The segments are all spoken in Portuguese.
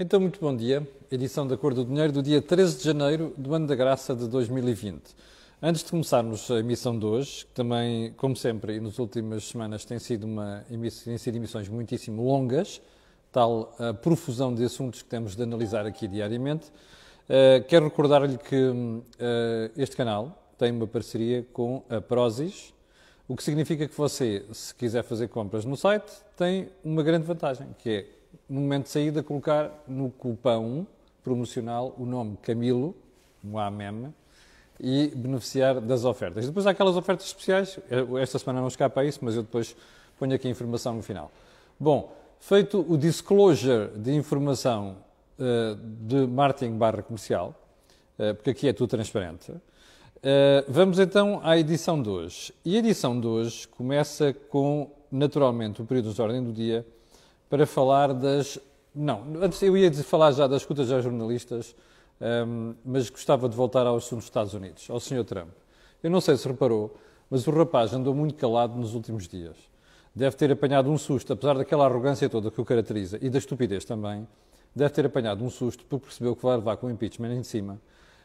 Então, muito bom dia. Edição da Cor do Dinheiro do dia 13 de janeiro do ano da graça de 2020. Antes de começarmos a emissão de hoje, que também, como sempre, e nas últimas semanas tem sido uma, têm sido emissões muitíssimo longas, tal a profusão de assuntos que temos de analisar aqui diariamente, uh, quero recordar-lhe que uh, este canal tem uma parceria com a Prozis, o que significa que você, se quiser fazer compras no site, tem uma grande vantagem, que é no momento de saída, colocar no cupão promocional o nome Camilo, um AMEM, e beneficiar das ofertas. Depois há aquelas ofertas especiais, esta semana não escapa a isso, mas eu depois ponho aqui a informação no final. Bom, feito o disclosure de informação uh, de marketing barra comercial, uh, porque aqui é tudo transparente, uh, vamos então à edição de hoje. E a edição de hoje começa com, naturalmente, o período de ordem do dia, para falar das. Não, antes eu ia falar já das escutas aos jornalistas, um, mas gostava de voltar ao assunto dos Estados Unidos, ao Sr. Trump. Eu não sei se reparou, mas o rapaz andou muito calado nos últimos dias. Deve ter apanhado um susto, apesar daquela arrogância toda que o caracteriza e da estupidez também, deve ter apanhado um susto porque percebeu que vai levar com o impeachment em cima.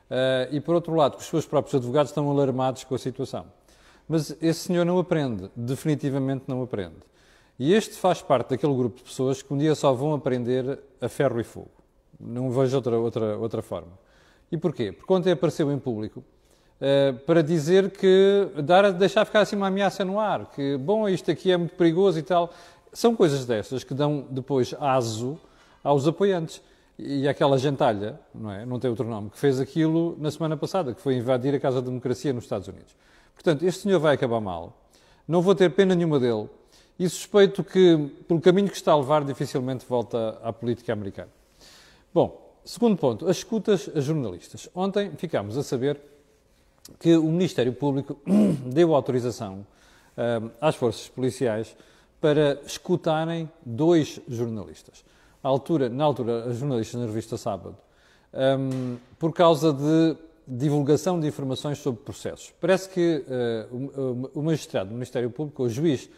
Uh, e por outro lado, que os seus próprios advogados estão alarmados com a situação. Mas esse senhor não aprende, definitivamente não aprende. E este faz parte daquele grupo de pessoas que um dia só vão aprender a ferro e fogo. Não vejo outra, outra, outra forma. E porquê? Porque ontem apareceu em público uh, para dizer que, dar, deixar ficar assim uma ameaça no ar, que, bom, isto aqui é muito perigoso e tal. São coisas dessas que dão depois aso aos apoiantes. E aquela gentalha, não é? Não tem outro nome, que fez aquilo na semana passada, que foi invadir a Casa da Democracia nos Estados Unidos. Portanto, este senhor vai acabar mal. Não vou ter pena nenhuma dele e suspeito que, pelo caminho que está a levar, dificilmente volta à política americana. Bom, segundo ponto, as escutas a jornalistas. Ontem ficámos a saber que o Ministério Público deu autorização uh, às forças policiais para escutarem dois jornalistas. Altura, na altura, as jornalistas na revista Sábado, um, por causa de divulgação de informações sobre processos. Parece que uh, o, o magistrado do Ministério Público, o juiz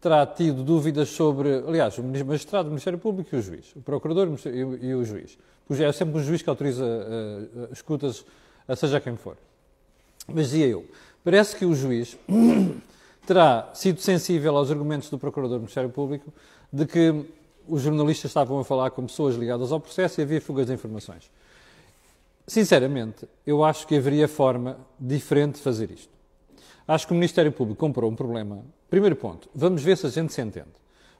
terá tido dúvidas sobre, aliás, o magistrado, o Ministério Público e o juiz, o procurador e o juiz. Pois é sempre o juiz que autoriza uh, escutas, a seja quem for. Mas dizia eu, parece que o juiz terá sido sensível aos argumentos do procurador do Ministério Público de que os jornalistas estavam a falar com pessoas ligadas ao processo e havia fugas de informações. Sinceramente, eu acho que haveria forma diferente de fazer isto. Acho que o Ministério Público comprou um problema. Primeiro ponto, vamos ver se a gente se entende.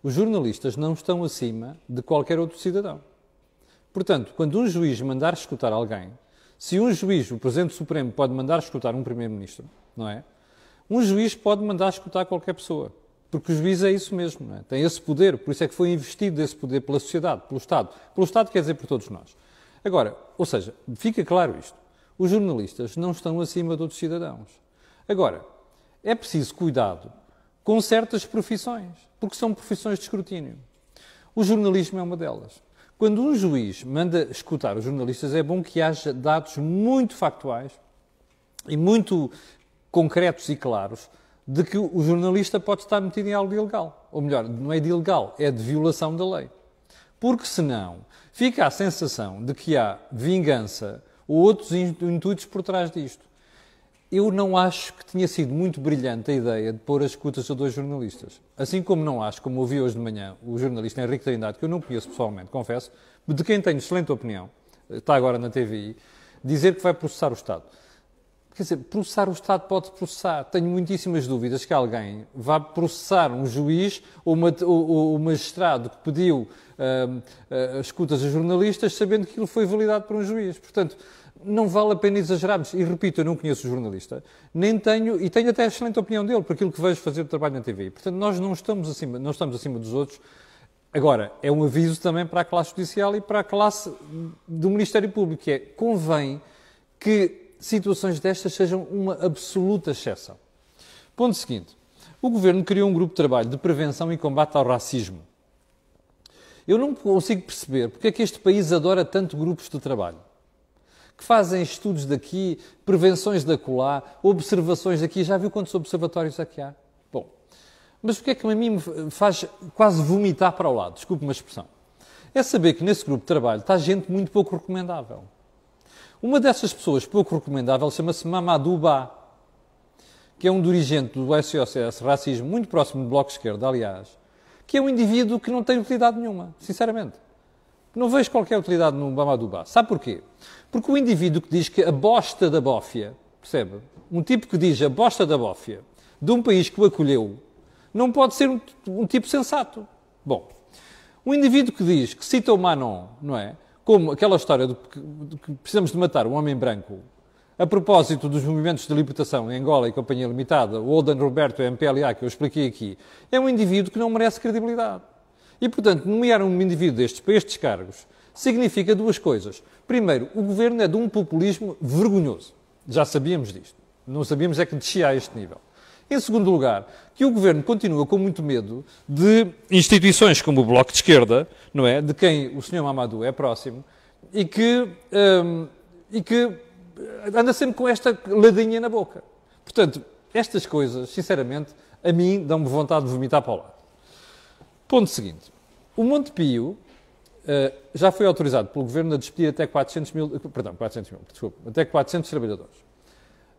Os jornalistas não estão acima de qualquer outro cidadão. Portanto, quando um juiz mandar escutar alguém, se um juiz, o Presidente Supremo, pode mandar escutar um Primeiro-Ministro, não é? Um juiz pode mandar escutar qualquer pessoa. Porque o juiz é isso mesmo, não é? tem esse poder, por isso é que foi investido esse poder pela sociedade, pelo Estado. Pelo Estado quer dizer por todos nós. Agora, ou seja, fica claro isto: os jornalistas não estão acima de outros cidadãos. Agora, é preciso cuidado com certas profissões, porque são profissões de escrutínio. O jornalismo é uma delas. Quando um juiz manda escutar os jornalistas, é bom que haja dados muito factuais e muito concretos e claros de que o jornalista pode estar metido em algo de ilegal. Ou melhor, não é de ilegal, é de violação da lei. Porque senão fica a sensação de que há vingança ou outros intuitos por trás disto eu não acho que tinha sido muito brilhante a ideia de pôr as escutas a dois jornalistas. Assim como não acho, como ouvi hoje de manhã o jornalista Henrique Trindade, que eu não conheço pessoalmente, confesso, de quem tenho excelente opinião, está agora na TVI, dizer que vai processar o Estado. Quer dizer, processar o Estado pode processar. Tenho muitíssimas dúvidas que alguém vá processar um juiz ou, uma, ou, magistrado que pediu uh, uh, escutas a jornalistas sabendo que aquilo foi validado por um juiz. Portanto, não vale a pena exagerarmos. E repito, eu não conheço o jornalista, nem tenho, e tenho até a excelente opinião dele, por aquilo que vejo fazer o trabalho na TV. Portanto, nós não estamos acima, não estamos acima dos outros. Agora, é um aviso também para a classe judicial e para a classe do Ministério Público, que é, convém que situações destas sejam uma absoluta exceção. Ponto seguinte. O Governo criou um grupo de trabalho de prevenção e combate ao racismo. Eu não consigo perceber porque é que este país adora tanto grupos de trabalho que fazem estudos daqui, prevenções da colar, observações daqui. Já viu quantos observatórios aqui há? Bom, mas o que é que a mim me faz quase vomitar para o lado? Desculpe uma expressão. é saber que nesse grupo de trabalho está gente muito pouco recomendável. Uma dessas pessoas pouco recomendável chama-se Mamadou Ba, que é um dirigente do SOCS Racismo, muito próximo do Bloco de Esquerda, aliás, que é um indivíduo que não tem utilidade nenhuma, sinceramente. Não vejo qualquer utilidade no Mamadou Ba. Sabe porquê? Porque o indivíduo que diz que a bosta da bófia, percebe? Um tipo que diz a bosta da bófia de um país que o acolheu, não pode ser um, um tipo sensato. Bom, um indivíduo que diz, que cita o Manon, não é? Como aquela história de que precisamos de matar um homem branco a propósito dos movimentos de libertação em Angola e Companhia Limitada, o Olden Roberto MPLA, que eu expliquei aqui, é um indivíduo que não merece credibilidade. E, portanto, nomear um indivíduo destes para estes cargos significa duas coisas. Primeiro, o governo é de um populismo vergonhoso. Já sabíamos disto. Não sabíamos é que descia a este nível. Em segundo lugar, que o governo continua com muito medo de instituições como o Bloco de Esquerda, não é? De quem o Sr. Mamadou é próximo, e que, hum, e que anda sempre com esta ladinha na boca. Portanto, estas coisas, sinceramente, a mim dão-me vontade de vomitar para o lado. Ponto seguinte. O Monte Pio uh, já foi autorizado pelo Governo a despedir até 400 mil, perdão, 400 mil, desculpa, até 400 trabalhadores.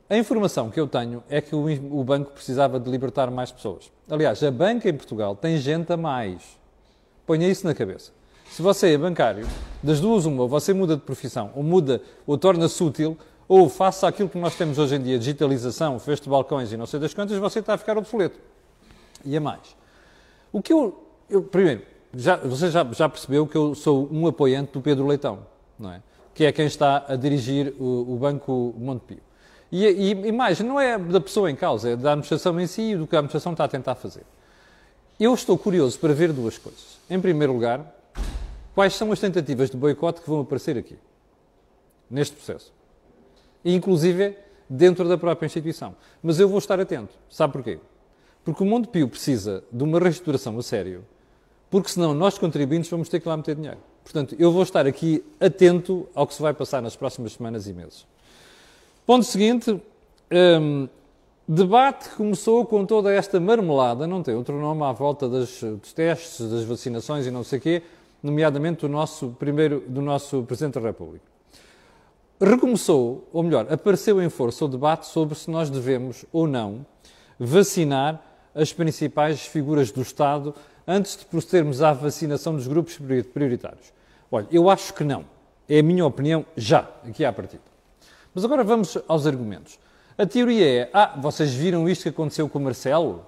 A informação que eu tenho é que o, o banco precisava de libertar mais pessoas. Aliás, a banca em Portugal tem gente a mais. Ponha isso na cabeça. Se você é bancário, das duas uma, ou você muda de profissão, ou muda, ou torna-se útil, ou faça aquilo que nós temos hoje em dia, digitalização, fecho de balcões e não sei das quantas, você está a ficar obsoleto. E é mais. O que eu, eu primeiro, já, você já, já, percebeu que eu sou um apoiante do Pedro Leitão, não é? Que é quem está a dirigir o, o Banco Montepio. E, e, e, mais, não é da pessoa em causa, é da administração em si e do que a administração está a tentar fazer. Eu estou curioso para ver duas coisas. Em primeiro lugar, quais são as tentativas de boicote que vão aparecer aqui, neste processo. Inclusive, dentro da própria instituição. Mas eu vou estar atento. Sabe porquê? Porque o Mundo Pio precisa de uma reestruturação a sério, porque senão nós, contribuintes, vamos ter que lá meter dinheiro. Portanto, eu vou estar aqui atento ao que se vai passar nas próximas semanas e meses. Ponto seguinte, um, debate que começou com toda esta marmelada, não tem outro nome, à volta das, dos testes, das vacinações e não sei o quê, nomeadamente do nosso primeiro, do nosso Presidente da República. Recomeçou, ou melhor, apareceu em força o debate sobre se nós devemos ou não vacinar as principais figuras do Estado antes de procedermos à vacinação dos grupos prioritários. Olha, eu acho que não. É a minha opinião já, aqui à partida. Mas agora vamos aos argumentos. A teoria é: ah, vocês viram isto que aconteceu com o Marcelo?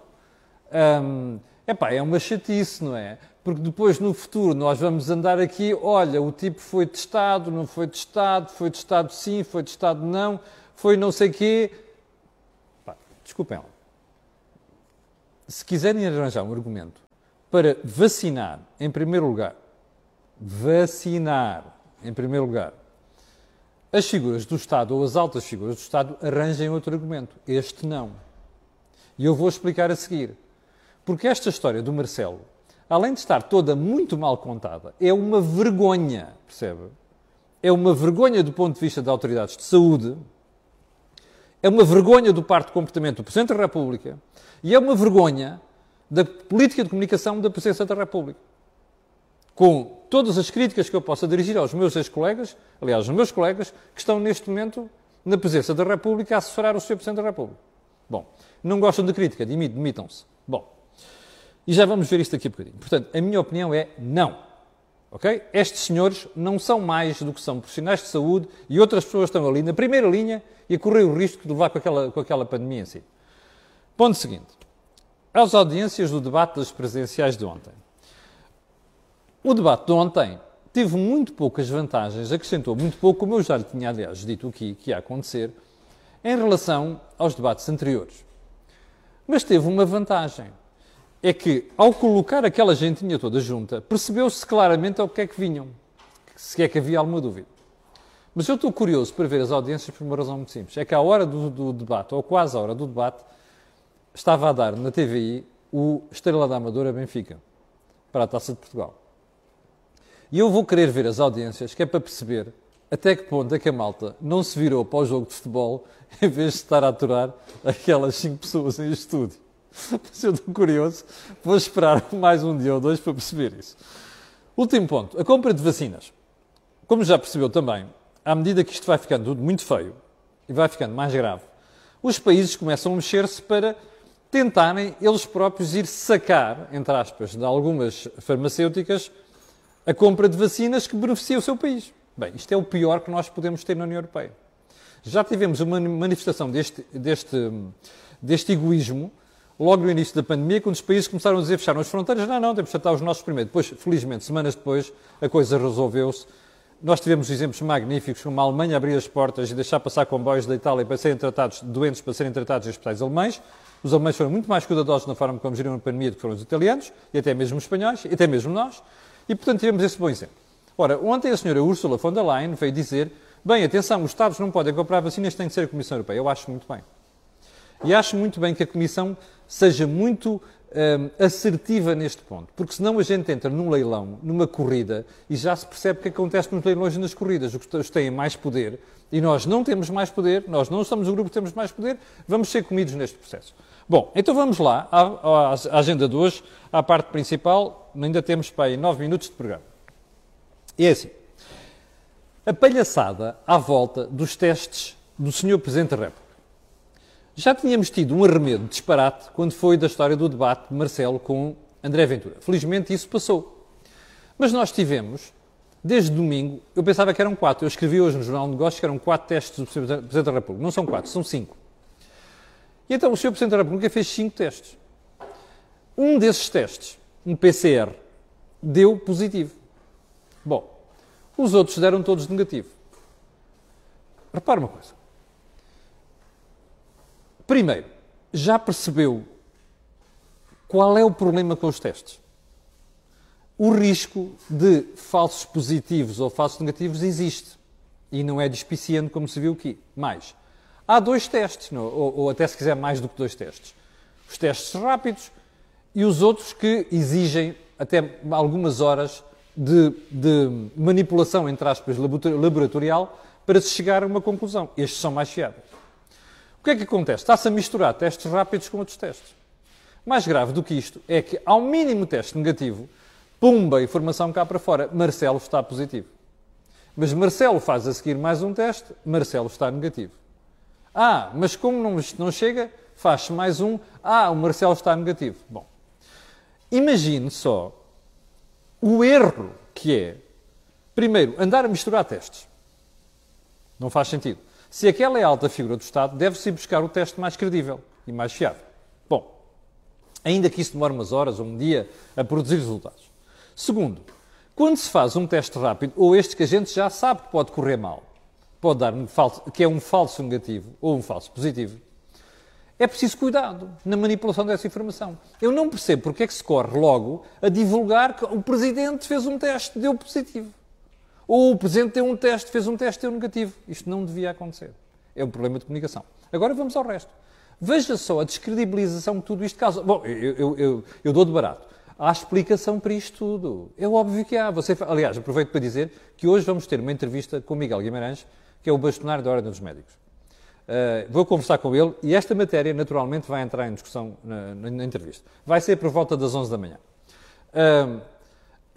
Um, epá, é uma chatice, não é? Porque depois, no futuro, nós vamos andar aqui, olha, o tipo foi testado, não foi testado, foi testado sim, foi testado não, foi não sei quê. Pá, desculpem lá. Se quiserem arranjar um argumento para vacinar, em primeiro lugar, vacinar, em primeiro lugar, as figuras do Estado ou as altas figuras do Estado arranjem outro argumento. Este não. E eu vou explicar a seguir. Porque esta história do Marcelo, além de estar toda muito mal contada, é uma vergonha, percebe? É uma vergonha do ponto de vista das autoridades de saúde, é uma vergonha do parte de comportamento do Presidente da República e é uma vergonha da política de comunicação da Presidência da República com todas as críticas que eu possa dirigir aos meus ex-colegas, aliás, aos meus colegas, que estão neste momento na presença da República a assessorar o Sr. Presidente da República. Bom, não gostam de crítica, demitam-se. Bom, e já vamos ver isto aqui um bocadinho. Portanto, a minha opinião é não. Estes senhores não são mais do que são profissionais de saúde e outras pessoas estão ali na primeira linha e a correr o risco de levar com aquela, com aquela pandemia em si. Ponto seguinte. As audiências do debate das presidenciais de ontem. O debate de ontem teve muito poucas vantagens, acrescentou muito pouco, como eu já lhe tinha, aliás, dito aqui que ia acontecer, em relação aos debates anteriores. Mas teve uma vantagem. É que, ao colocar aquela gentinha toda junta, percebeu-se claramente ao que é que vinham. Se é que havia alguma dúvida. Mas eu estou curioso para ver as audiências por uma razão muito simples. É que à hora do, do debate, ou quase à hora do debate, estava a dar na TVI o Estrela da Amadora Benfica, para a Taça de Portugal. E eu vou querer ver as audiências, que é para perceber até que ponto é que a malta não se virou para o jogo de futebol em vez de estar a aturar aquelas cinco pessoas em estúdio. Mas eu estou curioso, vou esperar mais um dia ou dois para perceber isso. Último ponto, a compra de vacinas. Como já percebeu também, à medida que isto vai ficando tudo muito feio e vai ficando mais grave, os países começam a mexer-se para tentarem eles próprios ir sacar, entre aspas, de algumas farmacêuticas a compra de vacinas que beneficia o seu país. Bem, isto é o pior que nós podemos ter na União Europeia. Já tivemos uma manifestação deste, deste, deste egoísmo logo no início da pandemia, quando os países começaram a dizer fecharam as fronteiras, não, não, temos que tratar os nossos primeiro. Depois, felizmente, semanas depois, a coisa resolveu-se. Nós tivemos exemplos magníficos, como a Alemanha abrir as portas e deixar passar comboios da Itália para serem tratados, doentes para serem tratados em hospitais alemães. Os alemães foram muito mais cuidadosos na forma como geriram a pandemia do que foram os italianos, e até mesmo os espanhóis, e até mesmo nós. E, portanto, tivemos esse bom exemplo. Ora, ontem a senhora Ursula von der Leyen veio dizer, bem, atenção, os Estados não podem comprar vacinas, tem de ser a Comissão Europeia. Eu acho muito bem. E acho muito bem que a Comissão seja muito um, assertiva neste ponto, porque senão a gente entra num leilão, numa corrida, e já se percebe o que acontece nos leilões e nas corridas. Os têm mais poder e nós não temos mais poder, nós não somos o grupo que temos mais poder, vamos ser comidos neste processo. Bom, então vamos lá à, à agenda de hoje, à parte principal, ainda temos para aí nove minutos de programa. E é assim, a palhaçada à volta dos testes do Sr. Presidente da República. Já tínhamos tido um arremedo disparate quando foi da história do debate de Marcelo com André Ventura. Felizmente isso passou. Mas nós tivemos, desde domingo, eu pensava que eram quatro. Eu escrevi hoje no Jornal de Negócios que eram quatro testes do Presidente da República. Não são quatro, são cinco. E então o Sr. Presidente da República fez cinco testes. Um desses testes, um PCR, deu positivo. Bom, os outros deram todos negativo. Repara uma coisa. Primeiro, já percebeu qual é o problema com os testes? O risco de falsos positivos ou falsos negativos existe e não é despiciando como se viu aqui. Mais, há dois testes, não? Ou, ou até se quiser mais do que dois testes. Os testes rápidos e os outros que exigem até algumas horas de, de manipulação, entre aspas, laboratorial para se chegar a uma conclusão. Estes são mais fiáveis que é que acontece? Está-se a misturar testes rápidos com outros testes. Mais grave do que isto é que, ao mínimo teste negativo, pumba, informação cá para fora, Marcelo está positivo. Mas Marcelo faz a seguir mais um teste, Marcelo está negativo. Ah, mas como não, não chega, faz-se mais um, ah, o Marcelo está negativo. Bom, imagine só o erro que é, primeiro, andar a misturar testes. Não faz sentido. Se aquela é alta figura do Estado, deve-se buscar o teste mais credível e mais fiável. Bom, ainda que isso demore umas horas ou um dia a produzir resultados. Segundo, quando se faz um teste rápido, ou este que a gente já sabe que pode correr mal, pode dar um falso, que é um falso negativo ou um falso positivo, é preciso cuidado na manipulação dessa informação. Eu não percebo porque é que se corre logo a divulgar que o Presidente fez um teste, deu positivo. Ou o Presidente deu um teste, fez um teste, deu negativo. Isto não devia acontecer. É um problema de comunicação. Agora vamos ao resto. Veja só a descredibilização que tudo isto causa. Bom, eu, eu, eu, eu dou de barato. Há explicação para isto tudo. É óbvio que há. Você, aliás, aproveito para dizer que hoje vamos ter uma entrevista com Miguel Guimarães, que é o bastonário da Ordem dos Médicos. Uh, vou conversar com ele e esta matéria, naturalmente, vai entrar em discussão na, na, na entrevista. Vai ser por volta das 11 da manhã. Uh,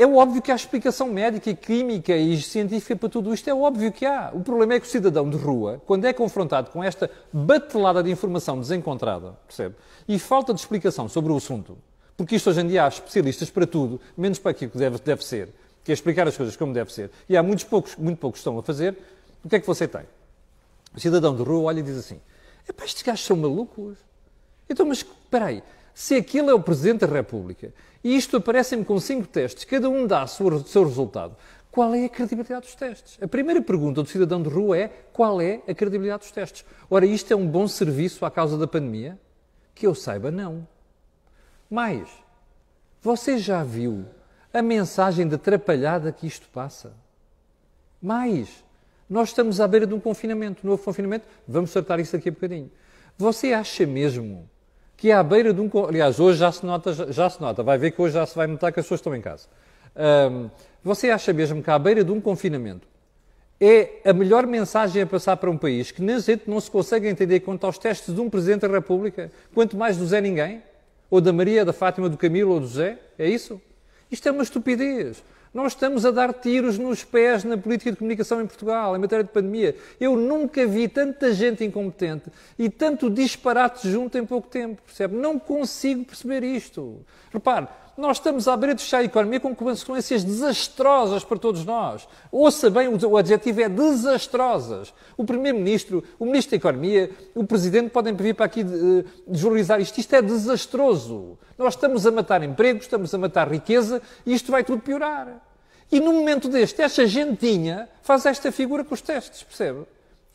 é óbvio que há explicação médica e química e científica para tudo isto, é óbvio que há. O problema é que o cidadão de rua, quando é confrontado com esta batelada de informação desencontrada, percebe? E falta de explicação sobre o assunto, porque isto hoje em dia há especialistas para tudo, menos para aquilo que deve, deve ser, que é explicar as coisas como deve ser. E há muitos poucos, muito poucos que estão a fazer. O que é que você tem? O cidadão de rua olha e diz assim: Epá, estes gajos são malucos. Então, mas espera aí, se aquele é o Presidente da República e isto aparece-me com cinco testes, cada um dá o seu resultado, qual é a credibilidade dos testes? A primeira pergunta do cidadão de rua é qual é a credibilidade dos testes? Ora, isto é um bom serviço à causa da pandemia? Que eu saiba, não. Mais, você já viu a mensagem de atrapalhada que isto passa? Mais, nós estamos à beira de um confinamento, novo confinamento, vamos tratar isso daqui a bocadinho. Você acha mesmo que é à beira de um. Aliás, hoje já se nota, já se nota, vai ver que hoje já se vai notar que as pessoas estão em casa. Um, você acha mesmo que à beira de um confinamento é a melhor mensagem a passar para um país que nem gente não se consegue entender quanto aos testes de um Presidente da República, quanto mais do Zé Ninguém? Ou da Maria, da Fátima, do Camilo ou do José? É isso? Isto é uma estupidez. Nós estamos a dar tiros nos pés na política de comunicação em Portugal, em matéria de pandemia. Eu nunca vi tanta gente incompetente e tanto disparate junto em pouco tempo, percebe? Não consigo perceber isto. Repare, nós estamos à beira de fechar a economia com consequências desastrosas para todos nós. Ouça bem, o adjetivo é desastrosas. O Primeiro-Ministro, o Ministro da Economia, o Presidente podem vir para aqui desvalorizar isto. Isto é desastroso. Nós estamos a matar empregos, estamos a matar riqueza e isto vai tudo piorar. E no momento deste, esta gentinha faz esta figura com os testes, percebe?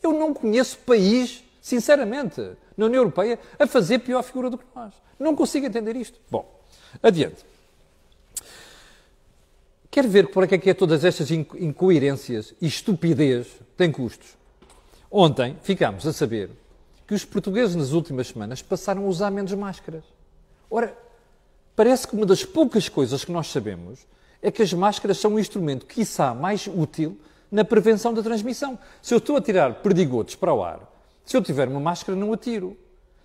Eu não conheço país, sinceramente, na União Europeia, a fazer pior figura do que nós. Não consigo entender isto. Bom, adiante. Quer ver para que é que é todas estas incoerências e estupidez têm custos? Ontem ficámos a saber que os portugueses nas últimas semanas passaram a usar menos máscaras. Ora, parece que uma das poucas coisas que nós sabemos é que as máscaras são um instrumento, quiçá, mais útil na prevenção da transmissão. Se eu estou a tirar perdigotos para o ar, se eu tiver uma máscara, não atiro.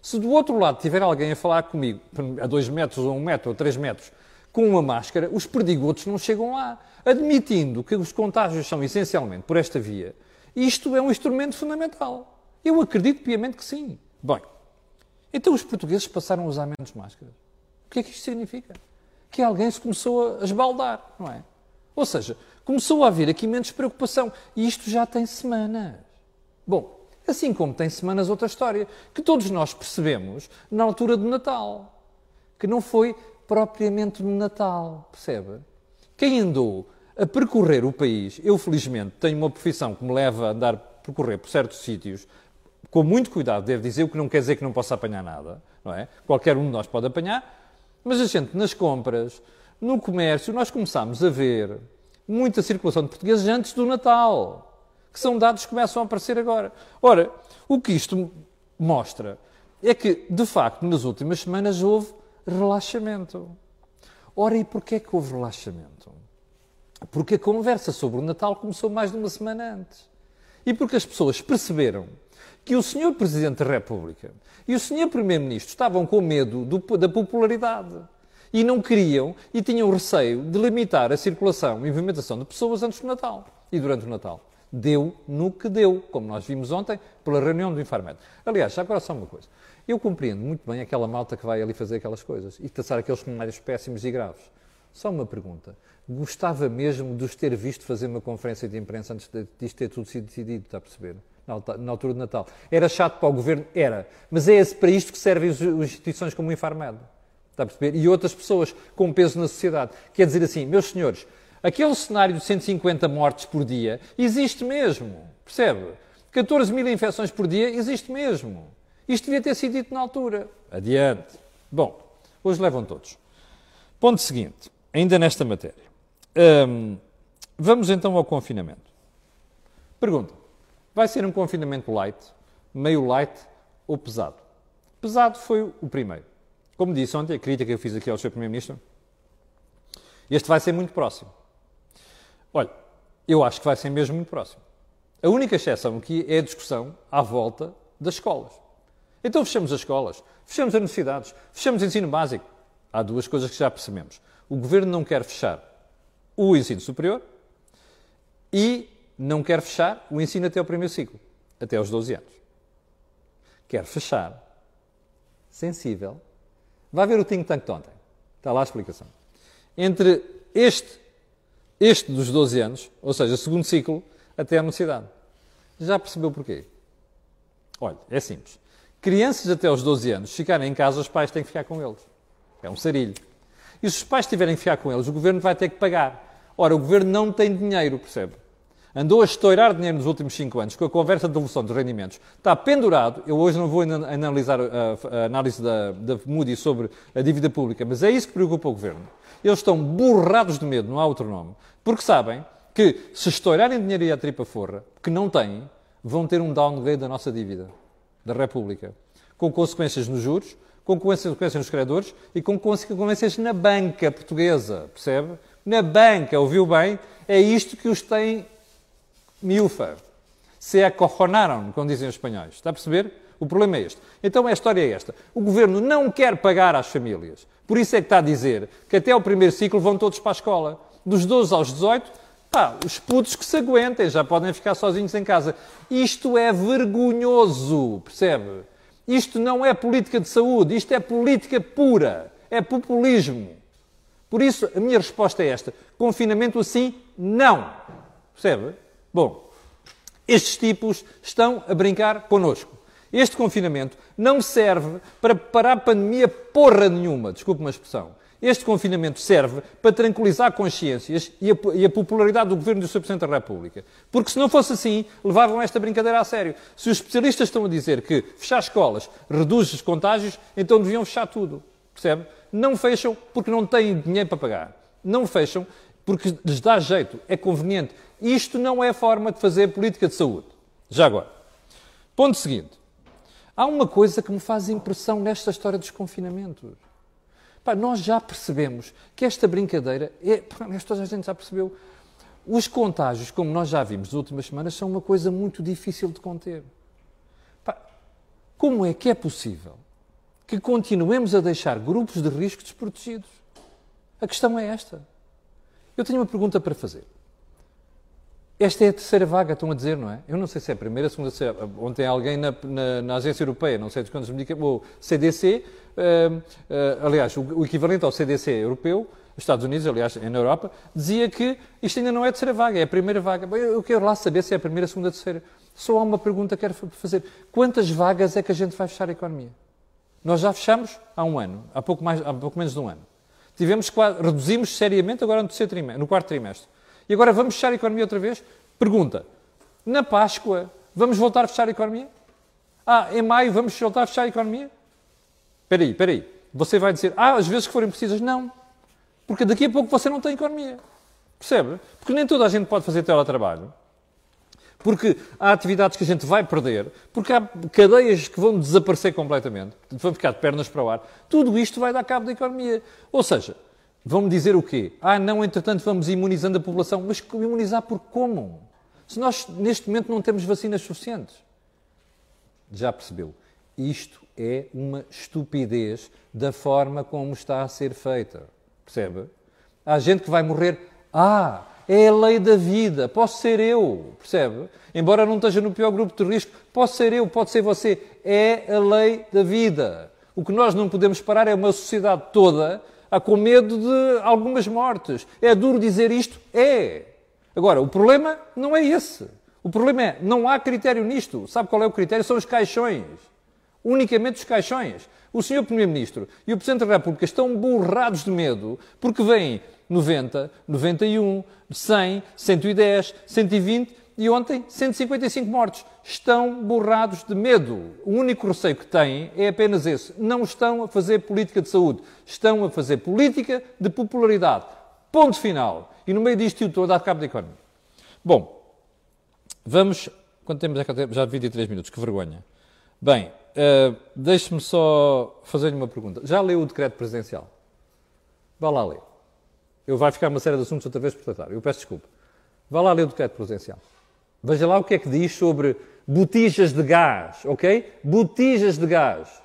Se do outro lado tiver alguém a falar comigo, a dois metros, ou um metro, ou três metros, com uma máscara, os perdigotos não chegam lá. Admitindo que os contágios são essencialmente por esta via, isto é um instrumento fundamental. Eu acredito piamente que sim. Bem, então os portugueses passaram a usar menos máscaras. O que é que isto significa? Que alguém se começou a esbaldar, não é? Ou seja, começou a haver aqui menos preocupação. E isto já tem semanas. Bom, assim como tem semanas outra história, que todos nós percebemos na altura do Natal. Que não foi propriamente no Natal, percebe? Quem andou a percorrer o país, eu felizmente tenho uma profissão que me leva a andar a percorrer por certos sítios, com muito cuidado, devo dizer, o que não quer dizer que não possa apanhar nada, não é? Qualquer um de nós pode apanhar, mas a gente nas compras, no comércio, nós começámos a ver muita circulação de portugueses antes do Natal, que são dados que começam a aparecer agora. Ora, o que isto mostra é que, de facto, nas últimas semanas houve relaxamento. Ora, e porquê que houve relaxamento? Porque a conversa sobre o Natal começou mais de uma semana antes. E porque as pessoas perceberam que o Sr. Presidente da República e o Sr. Primeiro-Ministro estavam com medo do, da popularidade e não queriam e tinham receio de limitar a circulação e movimentação de pessoas antes do Natal e durante o Natal. Deu no que deu, como nós vimos ontem pela reunião do Infarmed. Aliás, já agora só uma coisa. Eu compreendo muito bem aquela malta que vai ali fazer aquelas coisas e traçar aqueles cenários péssimos e graves. Só uma pergunta. Gostava mesmo de os ter visto fazer uma conferência de imprensa antes disto ter tudo sido decidido, está a perceber? Na altura de Natal. Era chato para o governo? Era. Mas é para isto que servem as instituições como o Infarmed. Está a perceber? E outras pessoas com peso na sociedade. Quer dizer assim, meus senhores, aquele cenário de 150 mortes por dia existe mesmo. Percebe? 14 mil infecções por dia existe mesmo. Isto devia ter sido dito na altura. Adiante. Bom, hoje levam todos. Ponto seguinte, ainda nesta matéria. Hum, vamos então ao confinamento. Pergunta: vai ser um confinamento light, meio light ou pesado? Pesado foi o primeiro. Como disse ontem, a crítica que eu fiz aqui ao Sr. Primeiro-Ministro, este vai ser muito próximo. Olha, eu acho que vai ser mesmo muito próximo. A única exceção aqui é a discussão à volta das escolas. Então fechamos as escolas, fechamos as universidades, fechamos o ensino básico. Há duas coisas que já percebemos. O governo não quer fechar o ensino superior e não quer fechar o ensino até o primeiro ciclo, até aos 12 anos. Quer fechar, sensível. Vai ver o think tank de ontem. Está lá a explicação. Entre este, este dos 12 anos, ou seja, segundo ciclo, até a universidade. Já percebeu porquê? Olha, é simples. Crianças até aos 12 anos, ficarem em casa, os pais têm que ficar com eles. É um sarilho. E se os pais tiverem que ficar com eles, o governo vai ter que pagar. Ora, o governo não tem dinheiro, percebe? Andou a estourar dinheiro nos últimos 5 anos com a conversa de devolução dos rendimentos. Está pendurado. Eu hoje não vou analisar a, a análise da, da Moody sobre a dívida pública, mas é isso que preocupa o governo. Eles estão borrados de medo, não há outro nome, porque sabem que se estourarem dinheiro e a tripa forra, que não têm, vão ter um downgrade da nossa dívida da República, com consequências nos juros, com consequências nos credores e com consequências na banca portuguesa, percebe? Na banca, ouviu bem? É isto que os tem miúfa. Se acorronaram, como dizem os espanhóis. Está a perceber? O problema é este. Então a história é esta. O governo não quer pagar às famílias. Por isso é que está a dizer que até ao primeiro ciclo vão todos para a escola. dos 12 aos 18, pá, os putos que se aguentem, já podem ficar sozinhos em casa. Isto é vergonhoso, percebe? Isto não é política de saúde, isto é política pura, é populismo. Por isso, a minha resposta é esta: confinamento assim, não. Percebe? Bom, estes tipos estão a brincar connosco. Este confinamento não serve para parar a pandemia porra nenhuma, desculpe uma expressão. Este confinamento serve para tranquilizar consciências e a, e a, popularidade do Governo do Sr. Presidente da República. Porque se não fosse assim, levavam esta brincadeira a sério. Se os especialistas estão a dizer que fechar escolas reduz os contágios, então deviam fechar tudo. Percebe? Não fecham porque não têm dinheiro para pagar. Não fecham porque lhes dá jeito, é conveniente. Isto não é forma de fazer política de saúde. Já agora. Ponto seguinte. Há uma coisa que me faz impressão nesta história dos confinamentos. Pá, nós já percebemos que esta brincadeira, é, toda a gente já percebeu, os contágios, como nós já vimos nas últimas semanas, são uma coisa muito difícil de conter. Pá, como é que é possível que continuemos a deixar grupos de risco desprotegidos? A questão é esta. Eu tenho uma pergunta para fazer. Esta é a terceira vaga, estão a dizer, não é? Eu não sei se é a primeira, a segunda, se é... Ontem alguém na, na, na, Agência Europeia, não sei de quantos medicamentos, o CDC, uh, uh, aliás, o, o, equivalente ao CDC europeu, Estados Unidos, aliás, na Europa, dizia que isto ainda não é a terceira vaga, é a primeira vaga. Eu quero lá saber se é a primeira, a segunda, a terceira. Só há uma pergunta que quero fazer. Quantas vagas é que a gente vai fechar a economia? Nós já fechamos há um ano, há pouco, mais, há pouco menos de um ano. Tivemos, reduzimos seriamente agora no, terceiro trimestre, no quarto trimestre. E agora vamos fechar a economia outra vez? Pergunta. Na Páscoa, vamos voltar a fechar a economia? Ah, em maio vamos voltar a fechar a economia? Espera aí, espera aí. Você vai dizer, ah, às vezes que forem precisas. Não. Porque daqui a pouco você não tem economia. Percebe? Porque nem toda a gente pode fazer teletrabalho. Porque há atividades que a gente vai perder, porque há cadeias que vão desaparecer completamente, vão ficar de pernas para o ar. Tudo isto vai dar cabo da economia. Ou seja, Vão-me dizer o quê? Ah, não, entretanto vamos imunizando a população. Mas imunizar por como? Se nós, neste momento, não temos vacinas suficientes. Já percebeu? Isto é uma estupidez da forma como está a ser feita. Percebe? Há gente que vai morrer. Ah, é a lei da vida. Posso ser eu. Percebe? Embora não esteja no pior grupo de risco, posso ser eu, pode ser você. É a lei da vida. O que nós não podemos parar é uma sociedade toda a com medo de algumas mortes. É duro dizer isto? É. Agora, o problema não é esse. O problema é, não há critério nisto. Sabe qual é o critério? São os caixões. Unicamente os caixões. O Sr. Primeiro-Ministro e o Presidente da República estão borrados de medo porque vêm 90, 91, 100, 110, 120 e ontem 155 mortos. Estão borrados de medo. O único receio que têm é apenas esse. Não estão a fazer política de saúde, estão a fazer política de popularidade. Ponto final. E no meio disto tudo, a dar cabo da economia. Bom, vamos. Quanto tempo é que Já 23 minutos, que vergonha. Bem, uh, deixe-me só fazer-lhe uma pergunta. Já leu o decreto presidencial? Vá lá ler. Eu vai ficar uma série de assuntos outra vez por tratar. Eu peço desculpa. Vá lá ler o decreto presidencial. Veja lá o que é que diz sobre botijas de gás, ok? Botijas de gás.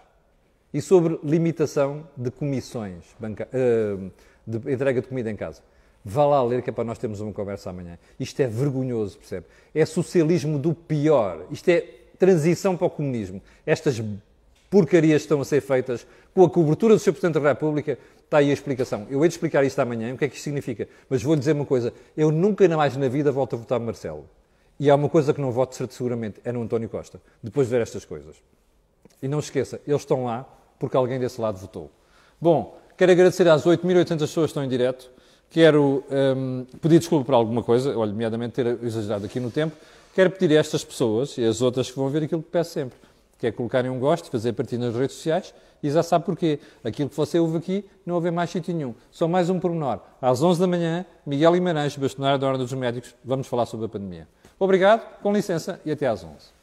E sobre limitação de comissões banca... uh, de entrega de comida em casa. Vá lá ler que é para nós termos uma conversa amanhã. Isto é vergonhoso, percebe? É socialismo do pior. Isto é transição para o comunismo. Estas porcarias estão a ser feitas com a cobertura do Sr. Presidente da República. Está aí a explicação. Eu hei de explicar isto amanhã, o que é que isto significa. Mas vou-lhe dizer uma coisa. Eu nunca mais na vida volto a votar Marcelo. E há uma coisa que não voto seguramente, é no António Costa, depois de ver estas coisas. E não esqueça, eles estão lá porque alguém desse lado votou. Bom, quero agradecer às 8.800 pessoas que estão em direto. Quero um, pedir desculpa por alguma coisa, olha, nomeadamente ter exagerado aqui no tempo. Quero pedir a estas pessoas e as outras que vão ver aquilo que peço sempre, que é colocarem um gosto, fazer partir nas redes sociais e já sabe porquê. Aquilo que você ouve aqui não houve mais sítio nenhum. Só mais um pormenor. Às 11 da manhã, Miguel Guimarães, bastonário da Ordem dos Médicos, vamos falar sobre a pandemia. Obrigado, com licença e até às 11.